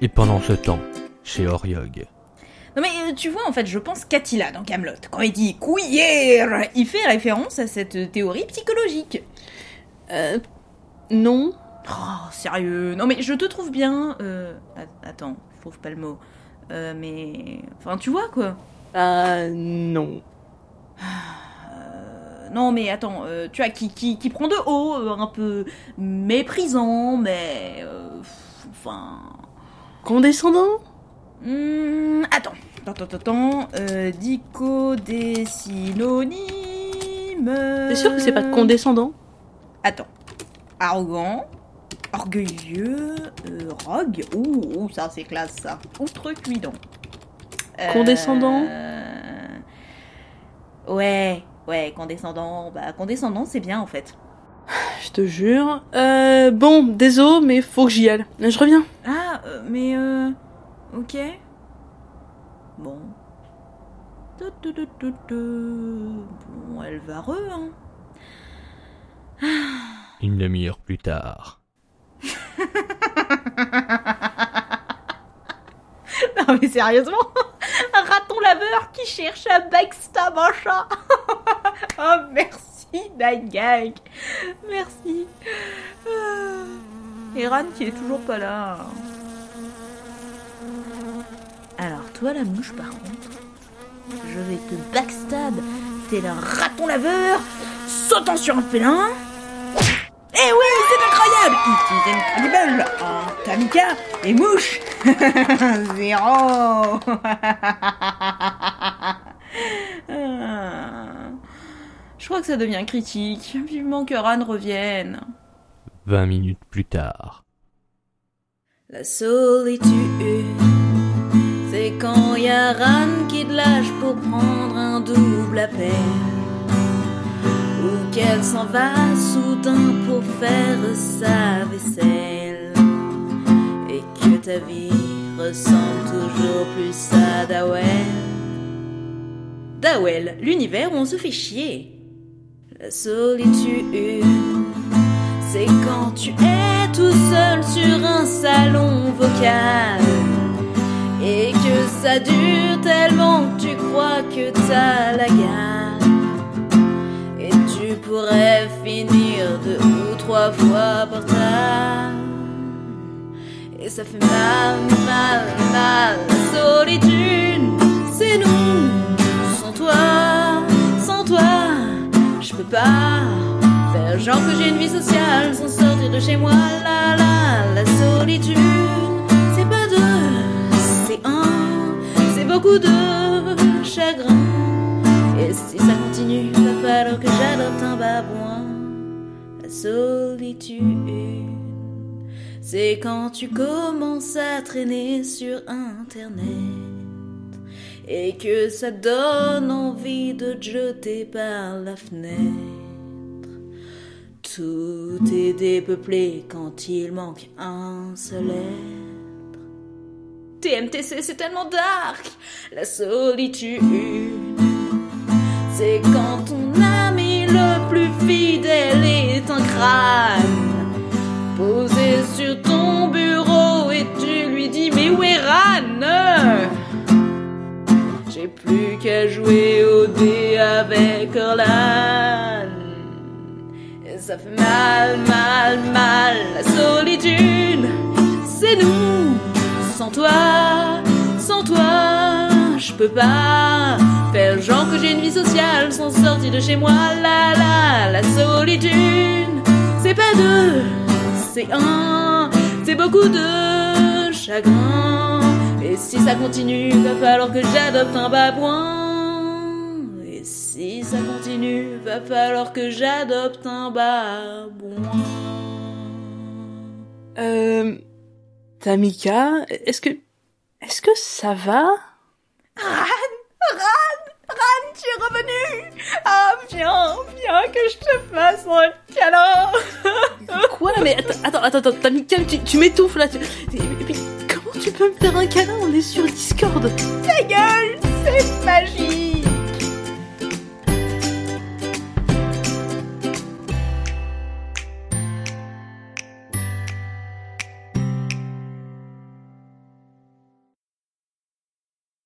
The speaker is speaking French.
Et pendant ce temps, chez Oriog. Non mais euh, tu vois, en fait, je pense qu'Attila dans Camelot, quand il dit couillère, il fait référence à cette théorie psychologique. Euh. Non. Oh, sérieux Non mais je te trouve bien. Euh, attends, je trouve pas le mot. Euh, mais. Enfin, tu vois quoi. Ah, non. Euh, non mais attends, euh, tu vois, qui, qui, qui prend de haut, euh, un peu méprisant, mais. euh, enfin. Condescendant? Hmm, attends, attends, attends, attends. Euh, dico des synonymes. T'es sûr que c'est pas condescendant? Attends. Arrogant, orgueilleux, euh, rogue. Ouh, ouh, ça c'est classe ça. Outrecuidant. Euh, Condescendant? Ouais, ouais, condescendant. Bah, condescendant c'est bien en fait. Je te jure. Euh, bon, désolé, mais faut que j'y aille. Je reviens. Ah, euh, mais euh. Ok. Bon. Bon, elle va re, hein. Une demi-heure plus tard. Non mais sérieusement Un raton laveur qui cherche à backstab un chat Oh merci Night Gag Merci Ah. Et Ran qui est toujours pas là. Toi la mouche par contre, je vais te backstab tel un raton laveur sautant sur un félin. Eh oui, c'est incroyable It is incredible En Tamika et mouche Zéro. Je crois que ça devient critique. Vivement que Ran revienne. Vingt minutes plus tard. La solitude, quand y a Ran qui te lâche pour prendre un double appel. Ou qu'elle s'en va soudain pour faire sa vaisselle. Et que ta vie ressemble toujours plus à Dawel. Dawel, l'univers où on se fait chier. La solitude, c'est quand tu es tout seul sur un salon vocal ça dure tellement que tu crois que t'as la gamme et tu pourrais finir deux ou trois fois par table et ça fait mal, mal, mal. La solitude, c'est nous, sans toi, sans toi, je peux pas faire genre que j'ai une vie sociale sans sortir de chez moi. La la, de chagrin. Et si ça continue, va falloir que j'adopte un babouin. La solitude, c'est quand tu commences à traîner sur internet et que ça donne envie de te jeter par la fenêtre. Tout est dépeuplé quand il manque un être. TMTC, c'est tellement dark. La solitude, c'est quand ton ami le plus fidèle est un crâne posé sur ton bureau et tu lui dis mais où est Ran? J'ai plus qu'à jouer au dé avec Orlan. Ça fait mal, mal. Sans toi, sans toi, je peux pas faire genre que j'ai une vie sociale sans sortir de chez moi. La la, la solitude, c'est pas deux, c'est un, c'est beaucoup de chagrin. Et si ça continue, va falloir que j'adopte un babouin. Et si ça continue, va falloir que j'adopte un babouin. Euh. Tamika, est-ce que. Est-ce que ça va? Ran, Ran, Ran, tu es revenu. Ah, viens, viens que je te fasse un câlin. Quoi Mais attends, attends, attends, Tamika, tu, tu m'étouffes là. Tu... Et puis, comment tu peux me faire un câlin? On est sur Discord. Ta gueule, c'est magique.